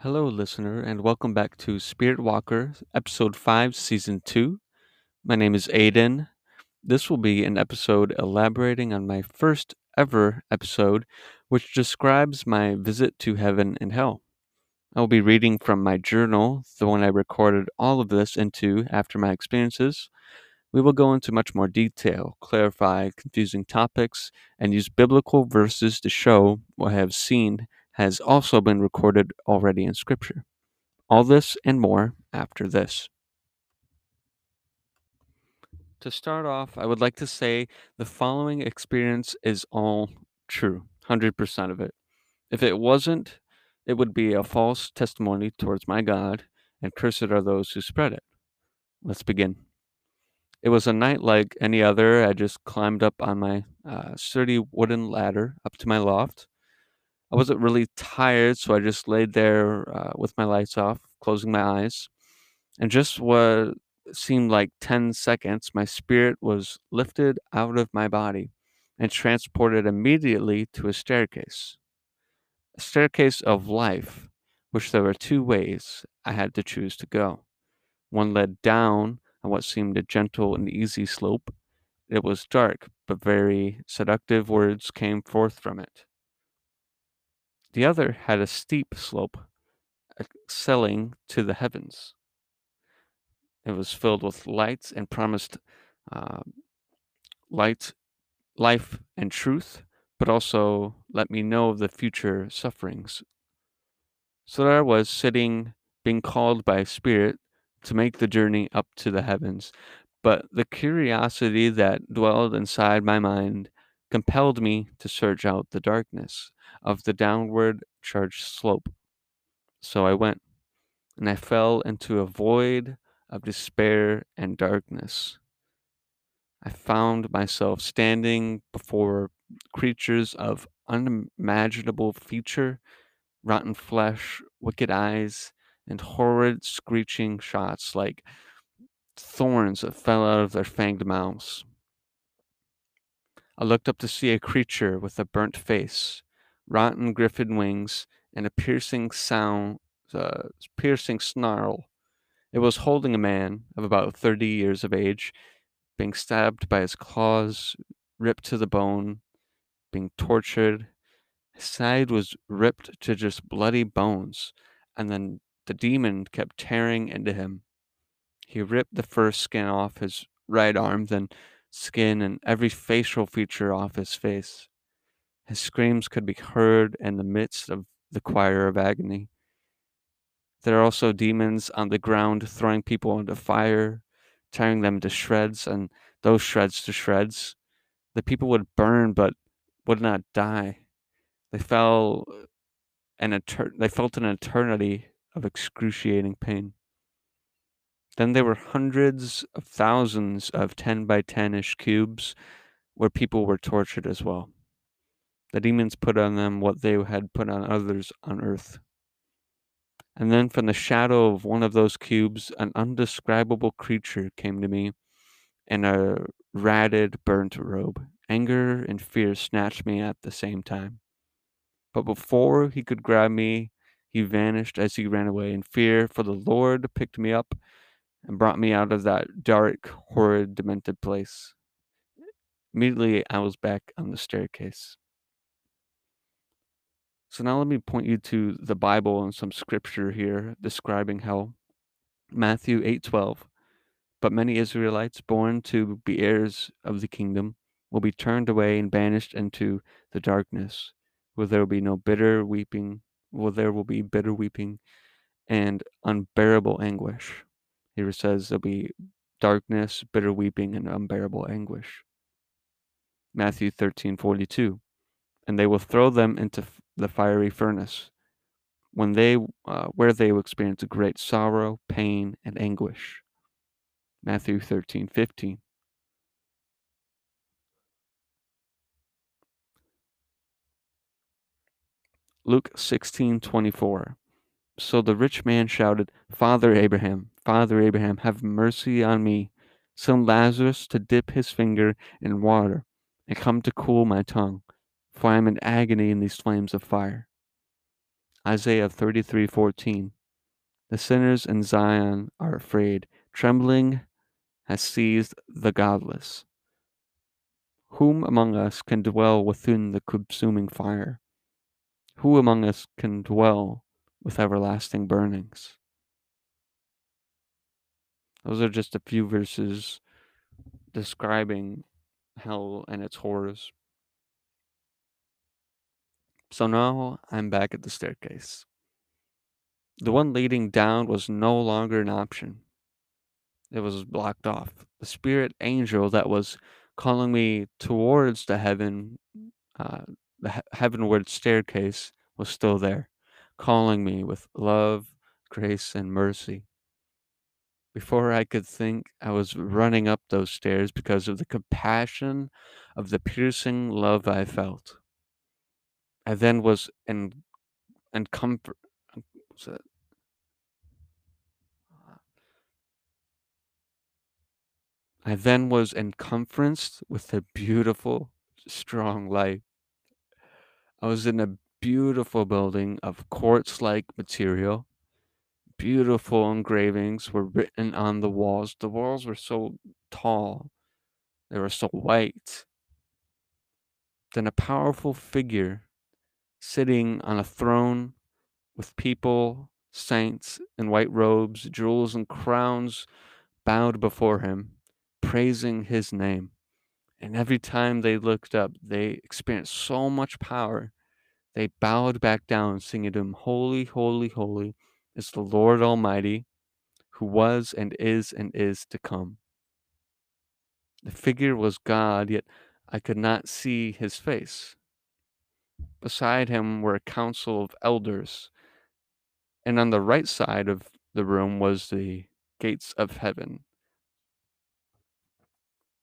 Hello, listener, and welcome back to Spirit Walker, Episode 5, Season 2. My name is Aiden. This will be an episode elaborating on my first ever episode, which describes my visit to heaven and hell. I will be reading from my journal, the one I recorded all of this into after my experiences. We will go into much more detail, clarify confusing topics, and use biblical verses to show what I have seen has also been recorded already in Scripture. All this and more after this. To start off, I would like to say the following experience is all true, 100% of it. If it wasn't, it would be a false testimony towards my God, and cursed are those who spread it. Let's begin. It was a night like any other. I just climbed up on my uh, sturdy wooden ladder up to my loft. I wasn't really tired, so I just laid there uh, with my lights off, closing my eyes. And just what seemed like 10 seconds, my spirit was lifted out of my body and transported immediately to a staircase. A staircase of life, which there were two ways I had to choose to go. One led down on what seemed a gentle and easy slope. It was dark, but very seductive words came forth from it. The other had a steep slope, excelling to the heavens. It was filled with lights and promised uh, light, life, and truth, but also let me know of the future sufferings. So there I was sitting, being called by Spirit to make the journey up to the heavens. But the curiosity that dwelled inside my mind compelled me to search out the darkness of the downward charged slope. So I went, and I fell into a void of despair and darkness. I found myself standing before creatures of unimaginable feature, rotten flesh, wicked eyes, and horrid screeching shots like thorns that fell out of their fanged mouths. I looked up to see a creature with a burnt face, rotten griffin wings, and a piercing sound, uh, piercing snarl. It was holding a man of about thirty years of age, being stabbed by his claws, ripped to the bone, being tortured. His side was ripped to just bloody bones, and then the demon kept tearing into him. He ripped the first skin off his right arm, then skin and every facial feature off his face. His screams could be heard in the midst of the choir of agony. There are also demons on the ground throwing people into fire, tearing them to shreds, and those shreds to shreds. The people would burn but would not die. They fell an etern- they felt an eternity of excruciating pain. Then there were hundreds of thousands of 10 by 10 ish cubes where people were tortured as well. The demons put on them what they had put on others on earth. And then from the shadow of one of those cubes, an undescribable creature came to me in a ratted, burnt robe. Anger and fear snatched me at the same time. But before he could grab me, he vanished as he ran away in fear, for the Lord picked me up and brought me out of that dark, horrid, demented place. Immediately, I was back on the staircase. So now let me point you to the Bible and some scripture here describing hell. Matthew 8:12. But many Israelites born to be heirs of the kingdom will be turned away and banished into the darkness, where there will be no bitter weeping, where there will be bitter weeping and unbearable anguish. Here it says there'll be darkness, bitter weeping, and unbearable anguish. Matthew 13:42. And they will throw them into the fiery furnace, when they uh, where they will experience great sorrow, pain, and anguish. Matthew 13, 15. Luke 16, 24. So the rich man shouted, Father Abraham, Father Abraham, have mercy on me. Send Lazarus to dip his finger in water and come to cool my tongue, for I am in agony in these flames of fire. Isaiah 33:14. The sinners in Zion are afraid. Trembling has seized the godless. Whom among us can dwell within the consuming fire? Who among us can dwell with everlasting burnings? Those are just a few verses describing hell and its horrors. So now I'm back at the staircase. The one leading down was no longer an option. It was blocked off. The spirit angel that was calling me towards the heaven, uh, the he- heavenward staircase, was still there, calling me with love, grace, and mercy. Before I could think, I was running up those stairs because of the compassion of the piercing love I felt. I then was in and comfort. I then was encompassed with a beautiful, strong light. I was in a beautiful building of quartz like material. Beautiful engravings were written on the walls. The walls were so tall, they were so white. Then a powerful figure sitting on a throne with people, saints in white robes, jewels, and crowns bowed before him, praising his name. And every time they looked up, they experienced so much power. They bowed back down, singing to him, Holy, holy, holy is the Lord Almighty, who was and is and is to come. The figure was God, yet I could not see his face. Beside him were a council of elders, and on the right side of the room was the gates of heaven.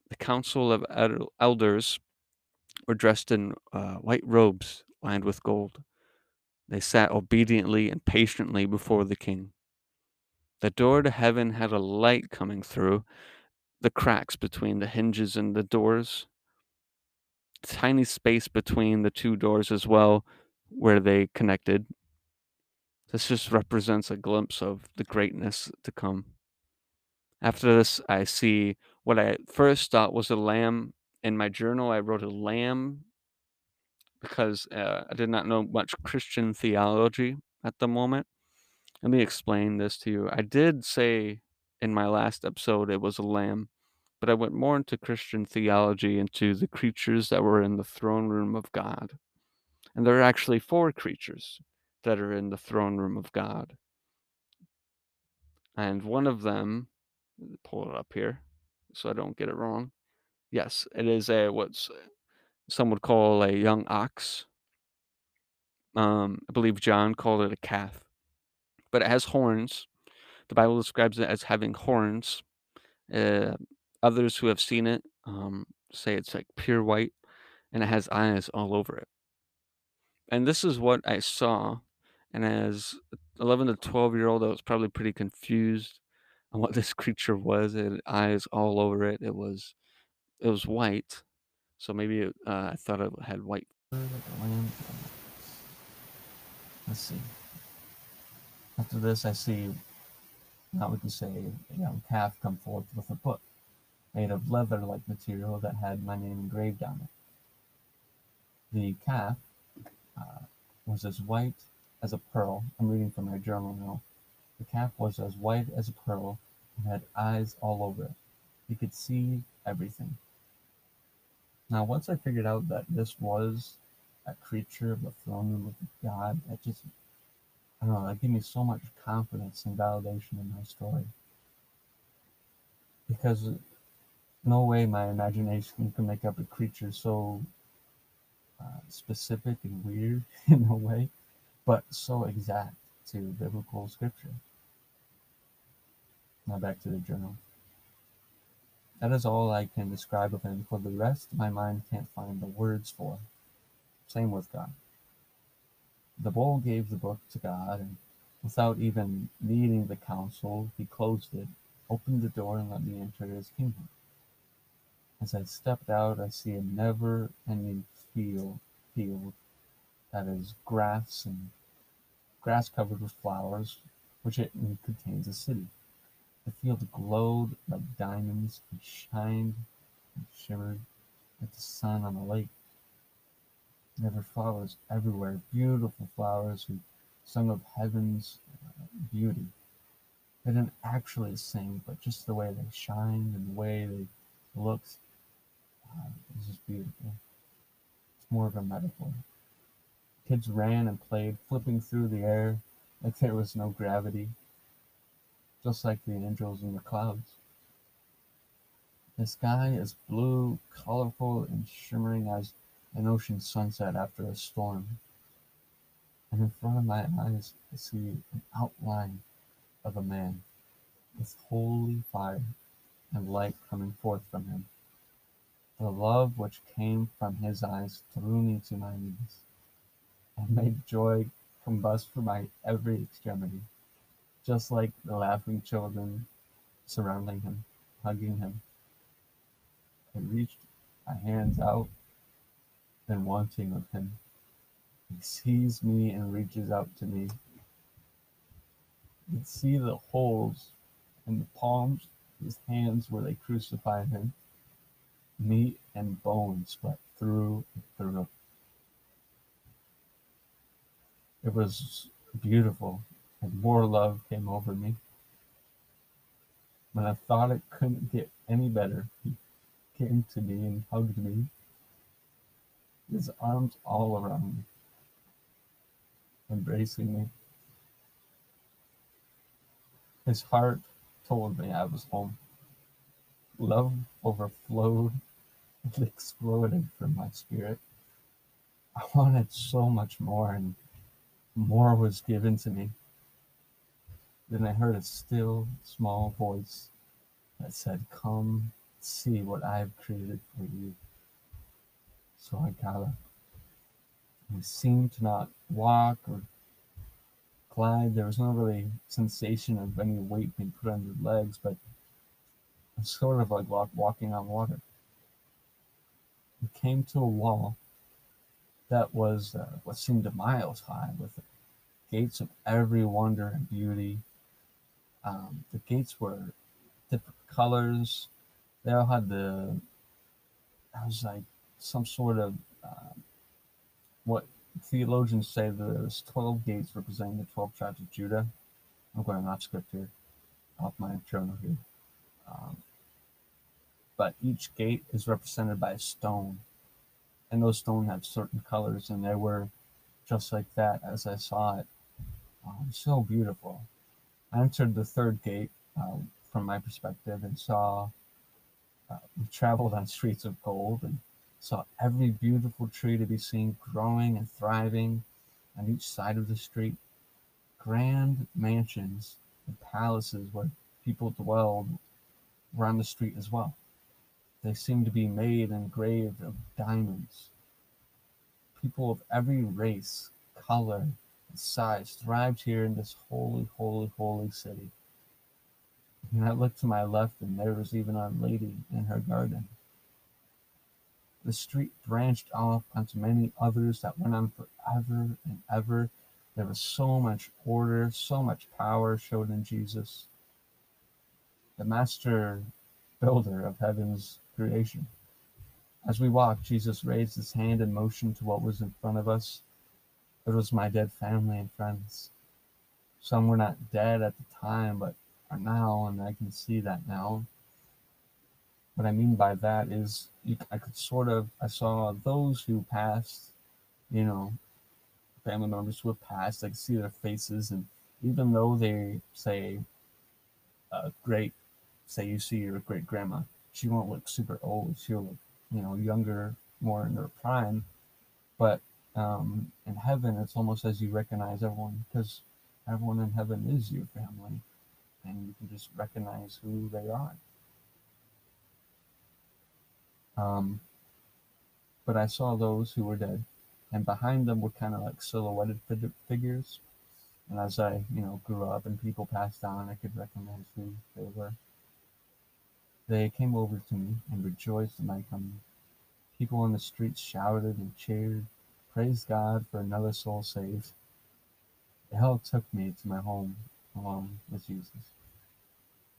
The council of elders were dressed in uh, white robes lined with gold. They sat obediently and patiently before the king. The door to heaven had a light coming through the cracks between the hinges and the doors. Tiny space between the two doors as well, where they connected. This just represents a glimpse of the greatness to come. After this, I see what I first thought was a lamb. In my journal, I wrote a lamb because uh, I did not know much Christian theology at the moment. Let me explain this to you. I did say in my last episode it was a lamb, but I went more into Christian theology, into the creatures that were in the throne room of God. And there are actually four creatures that are in the throne room of God. And one of them, pull it up here so I don't get it wrong. Yes, it is a what's some would call a young ox. Um, I believe John called it a calf, but it has horns. The Bible describes it as having horns. Uh, others who have seen it um, say it's like pure white, and it has eyes all over it. And this is what I saw. And as 11 to 12 year old, I was probably pretty confused on what this creature was. It had eyes all over it. It was it was white, so maybe it, uh, I thought it had white. Let's see. After this, I see now we can say a young calf come forth with a book made of leather-like material that had my name engraved on it. The calf uh, was as white as a pearl. I'm reading from my journal now. The calf was as white as a pearl and had eyes all over it. You could see everything. Now, once I figured out that this was a creature of the throne room of God, that just, I don't know, that gave me so much confidence and validation in my story. Because no way my imagination can make up a creature so uh, specific and weird in a way, but so exact to biblical scripture. Now back to the journal. That is all I can describe of him. For the rest, my mind can't find the words for. Same with God. The bull gave the book to God, and without even needing the counsel, he closed it, opened the door, and let me enter his kingdom. As I stepped out, I see a never-ending field, field that is grass and grass covered with flowers, which it contains a city. The field glowed like diamonds and shined and shimmered like the sun on a lake. There were flowers everywhere, beautiful flowers who sung of heaven's uh, beauty. They didn't actually sing, but just the way they shined and the way they looked uh, was just beautiful. It's more of a metaphor. Kids ran and played, flipping through the air like there was no gravity, just like the angels in the clouds. The sky is blue, colorful, and shimmering as an ocean sunset after a storm. And in front of my eyes, I see an outline of a man with holy fire and light coming forth from him. The love which came from his eyes threw me to my knees and made joy combust from my every extremity, just like the laughing children surrounding him, hugging him. I reached my hands out and wanting of him. He sees me and reaches out to me. You can see the holes in the palms his hands where they crucified him. Meat and bones sweat through and through. It was beautiful, and more love came over me. When I thought it couldn't get any better, he came to me and hugged me, his arms all around me, embracing me. His heart told me I was home. Love overflowed and exploded from my spirit. I wanted so much more, and more was given to me. Then I heard a still, small voice that said, Come see what I have created for you. So I got up. We seemed to not walk or glide. There was no really sensation of any weight being put on your legs, but it's sort of like walk, walking on water. We came to a wall that was uh, what seemed a miles high with gates of every wonder and beauty. Um, the gates were different colors. They all had the, I was like some sort of um, what theologians say there's 12 gates representing the 12 tribes of Judah. I'm going off script here, off my journal here. Um, but each gate is represented by a stone, and those stones have certain colors, and they were just like that as I saw it. Um, so beautiful. I entered the third gate um, from my perspective and saw uh, we traveled on streets of gold and saw every beautiful tree to be seen growing and thriving on each side of the street. Grand mansions and palaces where people dwelled on the street as well. They seemed to be made and engraved of diamonds. People of every race, color, and size thrived here in this holy, holy, holy city. And I looked to my left, and there was even a Lady in her garden. The street branched off onto many others that went on forever and ever. There was so much order, so much power showed in Jesus, the master builder of heaven's creation. As we walked, Jesus raised his hand and motioned to what was in front of us. It was my dead family and friends. Some were not dead at the time, but are now, and I can see that now. What I mean by that is, I could sort of, I saw those who passed, you know, family members who have passed, I could see their faces, and even though they say, a great, say you see your great grandma, she won't look super old. She'll look, you know, younger, more in her prime. But um, in heaven, it's almost as you recognize everyone because everyone in heaven is your family, and you can just recognize who they are. Um, but I saw those who were dead, and behind them were kind of like silhouetted figures. And as I, you know, grew up and people passed on, I could recognize who they were. They came over to me and rejoiced in my coming. People on the streets shouted and cheered, praised God for another soul saved. All took me to my home along with Jesus.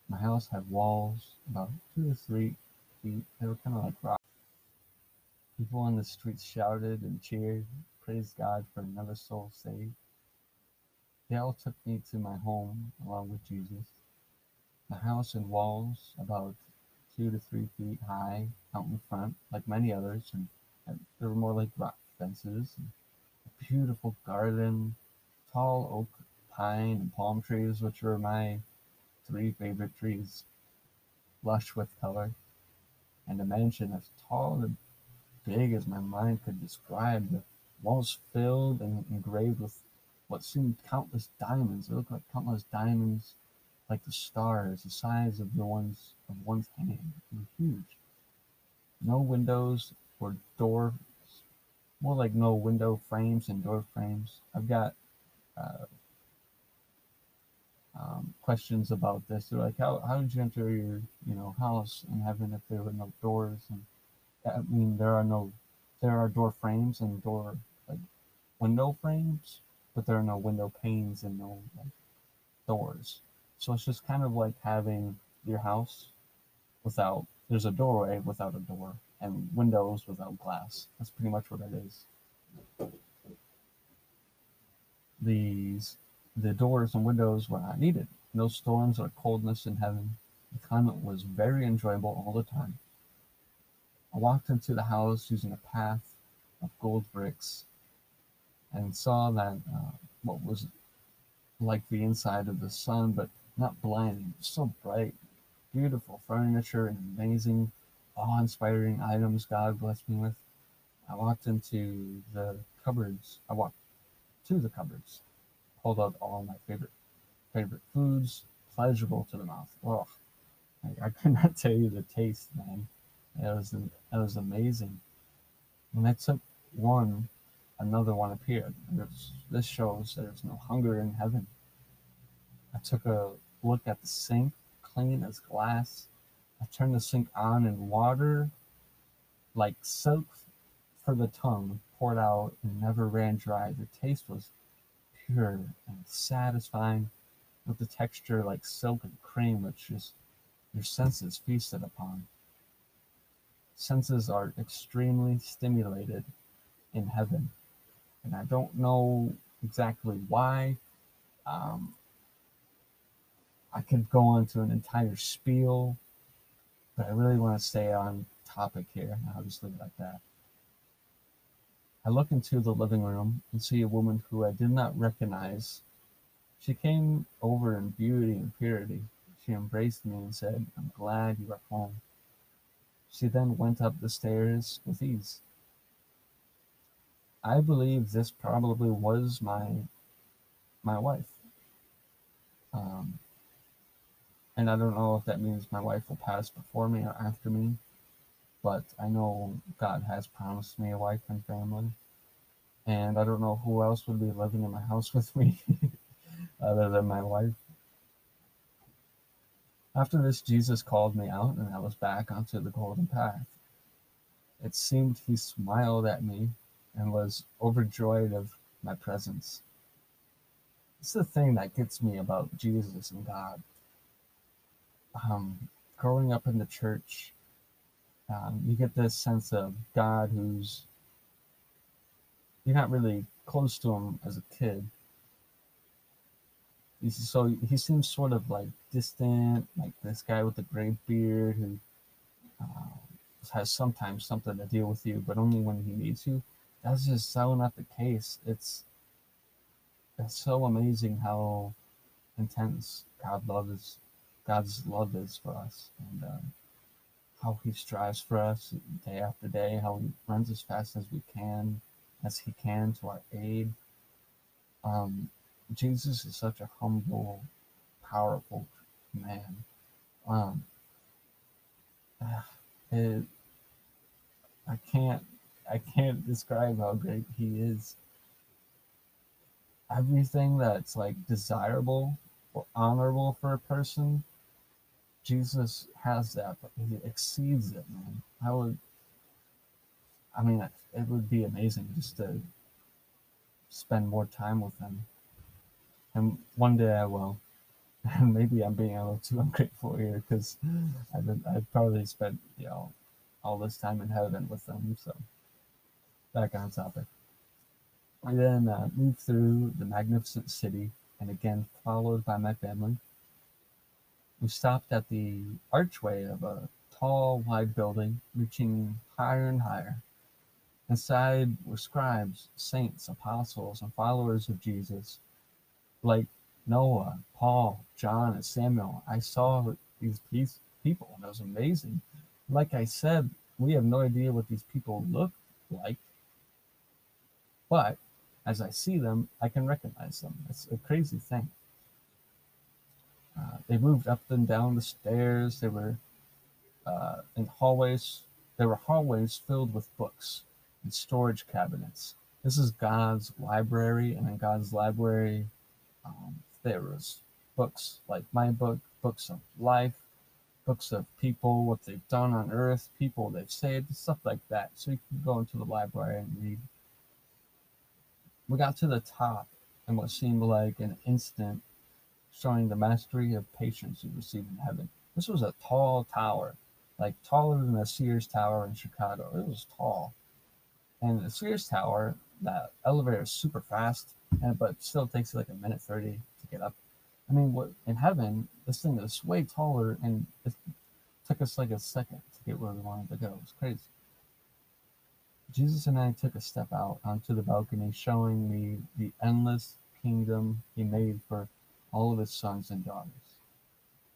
My house had walls about two or three feet. They were kind of like rock. People on the streets shouted and cheered, praised God for another soul saved. They all took me to my home along with Jesus. The house and walls about two to three feet high out in front, like many others, and, and were more like rock fences. A beautiful garden, tall oak, pine, and palm trees, which were my three favorite trees, lush with color, and a mansion as tall and big as my mind could describe. The walls filled and engraved with what seemed countless diamonds. They looked like countless diamonds, like the stars, the size of the ones of one's hand. Were huge. No windows or doors, more like no window frames and door frames. I've got uh, um, questions about this. They're like, how, how did you enter your you know house in heaven if there were no doors? And I mean, there are no, there are door frames and door like window frames, but there are no window panes and no like doors. So it's just kind of like having your house without there's a doorway without a door and windows without glass. That's pretty much what it is. These the doors and windows were not needed. No storms or coldness in heaven. The climate was very enjoyable all the time. I walked into the house using a path of gold bricks and saw that uh, what was like the inside of the sun, but not blinding, so bright, beautiful furniture and amazing, awe inspiring items God blessed me with. I walked into the cupboards. I walked to the cupboards pulled out all my favorite favorite foods, pleasurable to the mouth. Oh, I, I could not tell you the taste, man. It was it was amazing. When I took one, another one appeared. There's, this shows there's no hunger in heaven. I took a look at the sink, clean as glass. I turned the sink on and water, like soap for the tongue, poured out and never ran dry. The taste was pure and satisfying with the texture like silk and cream, which is your senses feasted upon. Senses are extremely stimulated in heaven, and I don't know exactly why. Um, I could go on to an entire spiel, but I really want to stay on topic here. I'll just leave it like that. I look into the living room and see a woman who I did not recognize. She came over in beauty and purity. She embraced me and said, I'm glad you are home. She then went up the stairs with ease. I believe this probably was my my wife. Um, and I don't know if that means my wife will pass before me or after me but I know God has promised me a wife and family. And I don't know who else would be living in my house with me other than my wife. After this, Jesus called me out, and I was back onto the golden path. It seemed he smiled at me and was overjoyed of my presence. It's the thing that gets me about Jesus and God. Um, growing up in the church, um, you get this sense of God who's you're not really close to him as a kid. He's, so he seems sort of like distant, like this guy with the gray beard who uh, has sometimes something to deal with you, but only when he needs you. That's just so not the case. It's it's so amazing how intense God love is, God's love is for us, and. Uh, how he strives for us day after day, how he runs as fast as we can, as he can to our aid. Um, Jesus is such a humble, powerful man. Um, it, I can't, I can't describe how great he is. Everything that's like desirable or honorable for a person Jesus has that, but he exceeds it, man. I would, I mean, it would be amazing just to spend more time with him. and one day I will. And maybe I'm being a little too ungrateful here because I've been, I've probably spent you know all this time in heaven with them. So back on topic. I then uh, moved through the magnificent city, and again followed by my family. We stopped at the archway of a tall, wide building, reaching higher and higher. Inside were scribes, saints, apostles, and followers of Jesus, like Noah, Paul, John, and Samuel. I saw these people, and it was amazing. Like I said, we have no idea what these people look like, but as I see them, I can recognize them. It's a crazy thing. Uh, they moved up and down the stairs. They were uh, in hallways. There were hallways filled with books and storage cabinets. This is God's library, and in God's library, um, there was books like my book, books of life, books of people, what they've done on earth, people they've saved, stuff like that. So you can go into the library and read. We got to the top and what seemed like an instant, showing the mastery of patience you receive in heaven. This was a tall tower, like taller than the Sears Tower in Chicago. It was tall. And the Sears Tower, that elevator is super fast, but still takes like a minute 30 to get up. I mean, what in heaven, this thing is way taller, and it took us like a second to get where we wanted to go. It was crazy. Jesus and I took a step out onto the balcony, showing me the endless kingdom he made for all of his sons and daughters.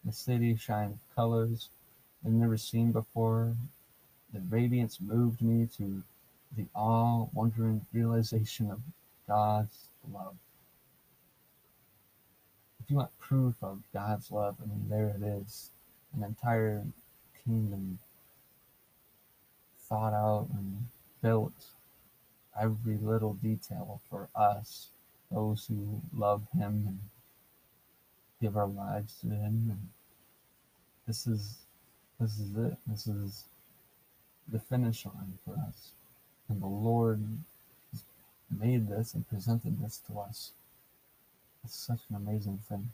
The city shined with colors I've never seen before. The radiance moved me to the awe, wondering realization of God's love. If you want proof of God's love, I mean, there it is an entire kingdom thought out and built every little detail for us, those who love Him give our lives to Him. And this is this is it. This is the finish line for us. And the Lord made this and presented this to us. It's such an amazing thing.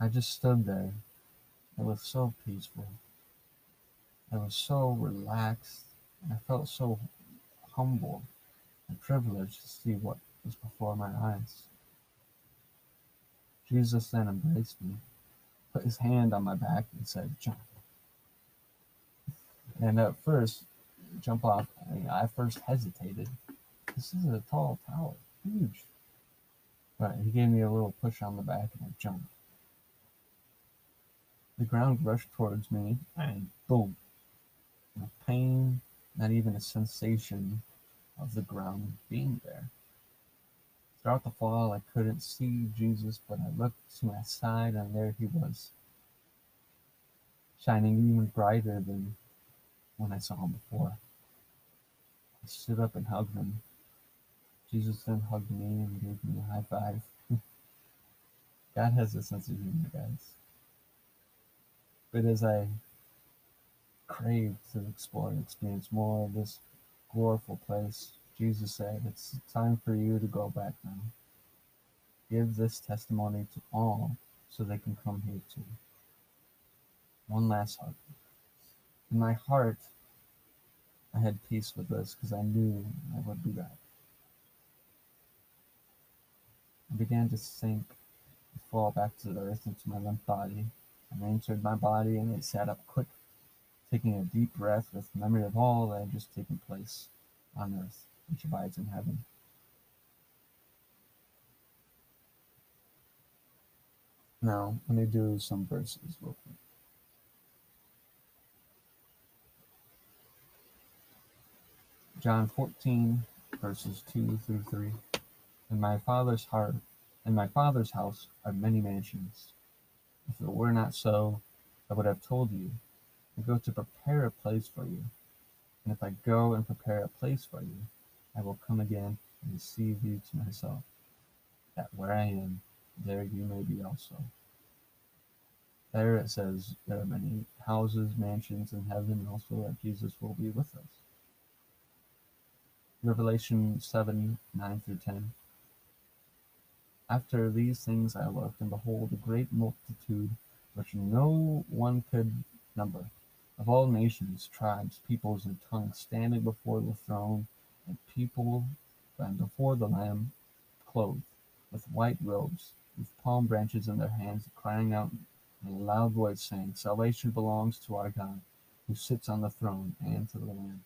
I just stood there. It was so peaceful. I was so relaxed. I felt so humble and privileged to see what was before my eyes. Jesus then embraced me, put his hand on my back, and said, Jump. And at first, jump off, I, mean, I first hesitated. This is a tall tower, huge. But he gave me a little push on the back and I jumped. The ground rushed towards me and boom. No pain, not even a sensation of the ground being there. Throughout the fall, I couldn't see Jesus, but I looked to my side and there he was, shining even brighter than when I saw him before. I stood up and hugged him. Jesus then hugged me and gave me a high five. God has a sense of humor, guys. But as I craved to explore and experience more of this glorious place, Jesus said, It's time for you to go back now. Give this testimony to all so they can come here too. One last hug. In my heart, I had peace with this because I knew I would be back. I began to sink and fall back to the earth into my limp body. I entered my body and it sat up quick, taking a deep breath with memory of all that had just taken place on earth, which abides in heaven. Now, let me do some verses real quick. John 14, verses 2 through 3. In my father's heart, in my father's house are many mansions. If it were not so, I would have told you. I go to prepare a place for you. And if I go and prepare a place for you, I will come again and receive you to myself, that where I am, there you may be also. There it says there are many houses, mansions in heaven, and also that Jesus will be with us. Revelation 7 9 through 10. After these things I looked, and behold, a great multitude which no one could number, of all nations, tribes, peoples, and tongues, standing before the throne, and people and before the Lamb, clothed with white robes, with palm branches in their hands, crying out in a loud voice, saying, Salvation belongs to our God, who sits on the throne, and to the Lamb.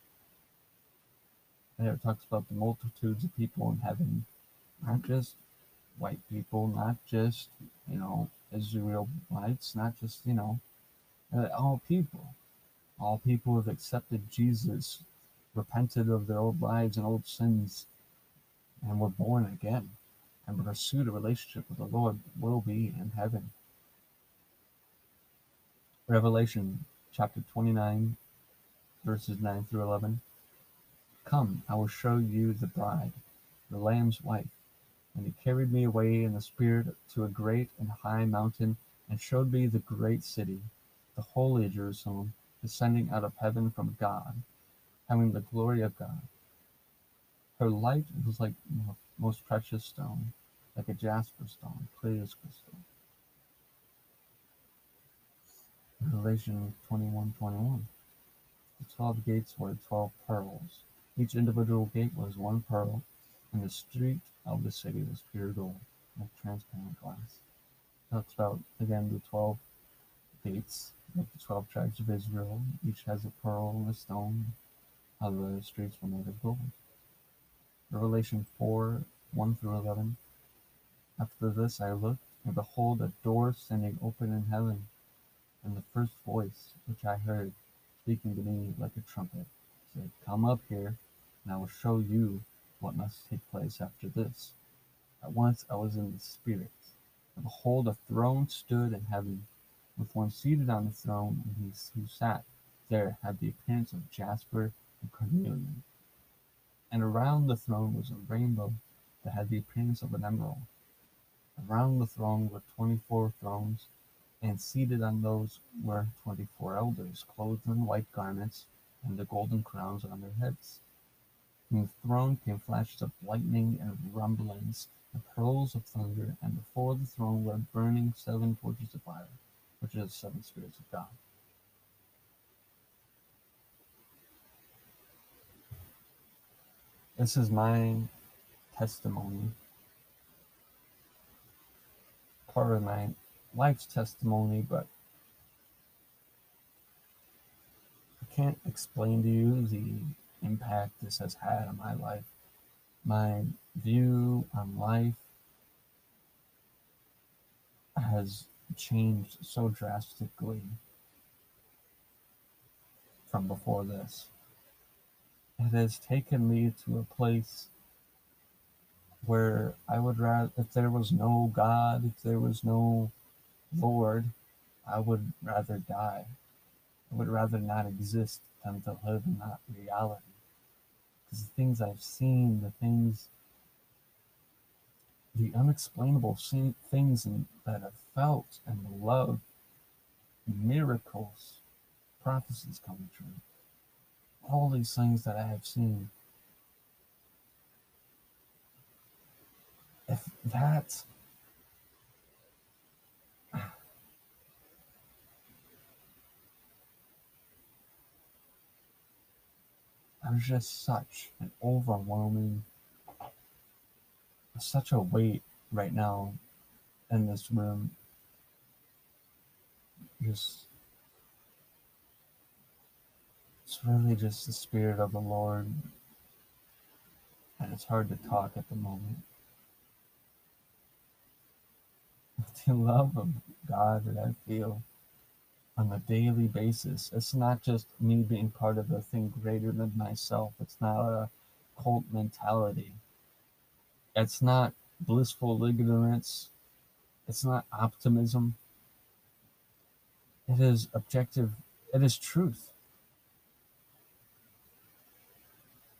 There it talks about the multitudes of people in heaven, not just white people, not just, you know, Israelites, not just, you know, uh, all people. All people have accepted Jesus, repented of their old lives and old sins, and were born again and pursued a relationship with the Lord will be in heaven. Revelation chapter 29, verses 9 through 11. Come, I will show you the bride, the Lamb's wife. And he carried me away in the Spirit to a great and high mountain, and showed me the great city, the holy Jerusalem, descending out of heaven from God, having the glory of God. Her light was like most precious stone, like a jasper stone, clear as crystal. Revelation 21 21. The twelve gates were twelve pearls. Each individual gate was one pearl, and the street of the city was pure gold, like transparent glass. Talks about again the twelve gates, like the twelve tribes of Israel. Each has a pearl and a stone. How the streets were made of gold. Revelation 4 1 through 11. After this I looked, and behold, a door standing open in heaven. And the first voice which I heard, speaking to me like a trumpet, said, Come up here, and I will show you what must take place after this. At once I was in the Spirit, and behold, a throne stood in heaven, with one seated on the throne, and he who sat there had the appearance of jasper carnelian. And around the throne was a rainbow that had the appearance of an emerald. Around the throne were twenty-four thrones, and seated on those were twenty-four elders, clothed in white garments, and the golden crowns on their heads. From the throne came flashes of lightning and rumblings, and pearls of thunder, and before the throne were burning seven torches of fire, which are the seven spirits of God. This is my testimony part of my life's testimony, but I can't explain to you the impact this has had on my life, my view on life has changed so drastically from before this. It has taken me to a place where I would rather, if there was no God, if there was no Lord, I would rather die. I would rather not exist than to live in that reality. Because the things I've seen, the things, the unexplainable things that I've felt and the love, miracles, prophecies coming true, all these things that I have seen. If that there's just such an overwhelming such a weight right now in this room. Just it's really just the spirit of the lord and it's hard to talk at the moment the love of God that I feel on a daily basis. It's not just me being part of a thing greater than myself. It's not a cult mentality. It's not blissful ignorance. It's not optimism. It is objective. It is truth.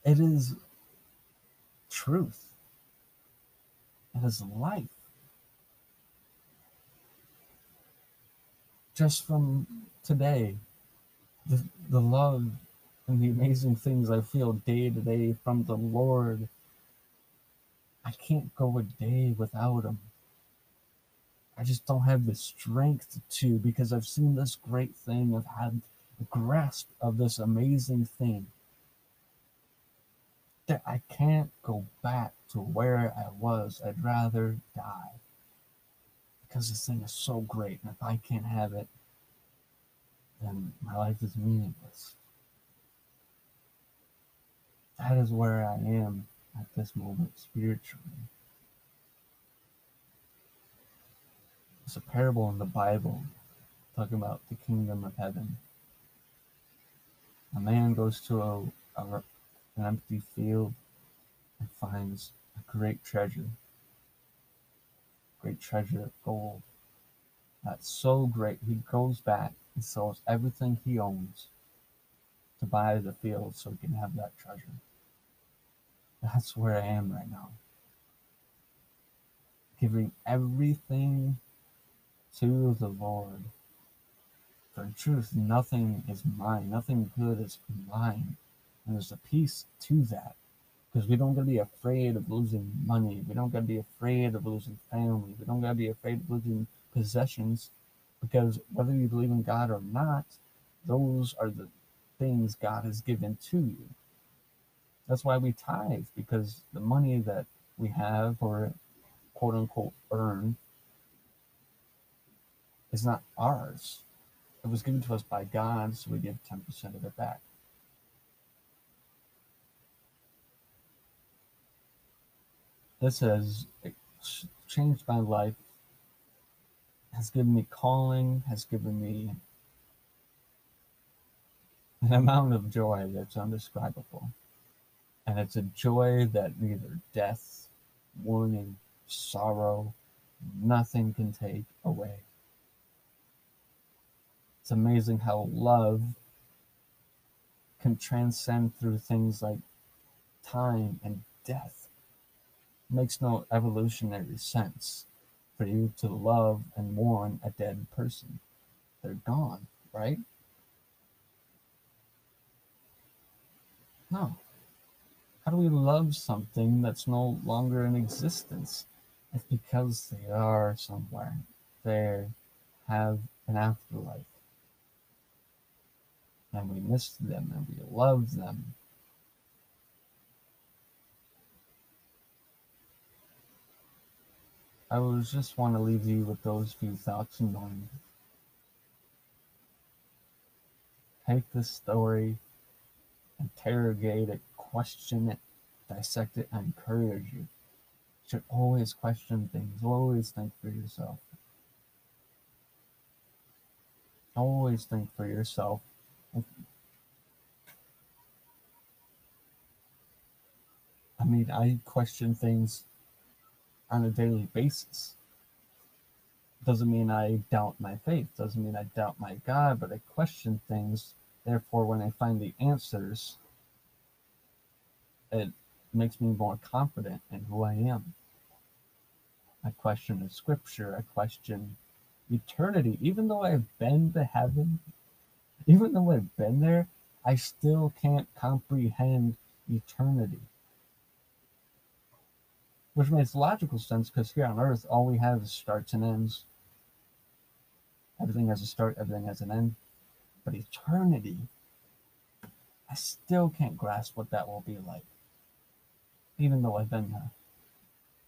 It is truth. It is life. just from today, the, the love and the amazing things I feel day to day from the Lord. I can't go a day without Him. I just don't have the strength to because I've seen this great thing. I've had a grasp of this amazing thing that I can't go back to where I was. I'd rather die because this thing is so great. And if I can't have it, then my life is meaningless. That is where I am at this moment spiritually. It's a parable in the Bible talking about the kingdom of heaven. A man goes to a, a an empty field and finds a great treasure. Great treasure of gold. That's so great. He goes back and sells everything he owns to buy the field so he can have that treasure. That's where I am right now. Giving everything to the Lord. For in truth, nothing is mine, nothing good is mine. And there's a peace to that. Because we don't gotta be afraid of losing money. We don't gotta be afraid of losing family. We don't gotta be afraid of losing possessions. Because whether you believe in God or not, those are the things God has given to you. That's why we tithe, because the money that we have or quote unquote earn is not ours. It was given to us by God, so we give 10% of it back. This has changed my life, has given me calling, has given me an amount of joy that's undescribable. And it's a joy that neither death, warning, sorrow, nothing can take away. It's amazing how love can transcend through things like time and death. Makes no evolutionary sense for you to love and mourn a dead person. They're gone, right? No. How do we love something that's no longer in existence? It's because they are somewhere. They have an afterlife and we miss them and we love them. I would just want to leave you with those few thoughts in mind. Take this story, interrogate it, question it, dissect it, and encourage you. you should always question things, always think for yourself. Always think for yourself I mean, I question things on a daily basis. Doesn't mean I doubt my faith, doesn't mean I doubt my God, but I question things. Therefore, when I find the answers, it makes me more confident in who I am. I question the scripture, I question eternity. Even though I've been to heaven, even though I've been there, I still can't comprehend eternity. Which makes logical sense because here on earth, all we have is starts and ends. Everything has a start, everything has an end. But eternity, I still can't grasp what that will be like, even though I've been there.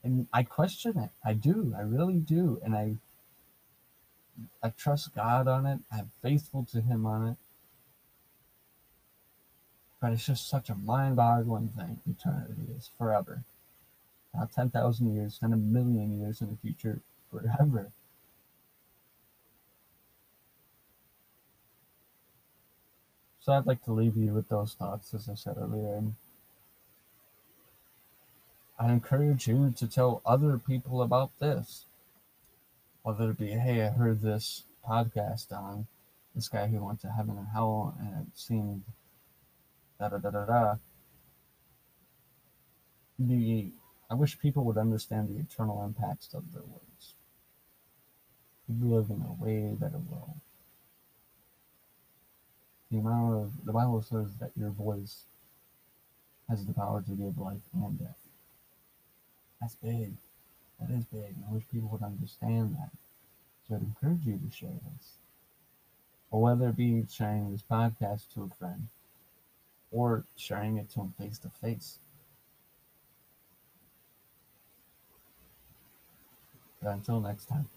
And I question it. I do. I really do. And I I trust God on it. I'm faithful to Him on it. But it's just such a mind boggling thing. Eternity is forever. Not 10,000 years, not a million years in the future, forever. So I'd like to leave you with those thoughts, as I said earlier. And I encourage you to tell other people about this whether it be, hey, I heard this podcast on this guy who went to heaven and hell and it seemed da da da da da. The I wish people would understand the eternal impacts of their words. We live in a way better world. The amount of the Bible says that your voice has the power to give life and death. That's big. That is big. I wish people would understand that. So I'd encourage you to share this. Or whether it be sharing this podcast to a friend or sharing it to them face to face. Until next time.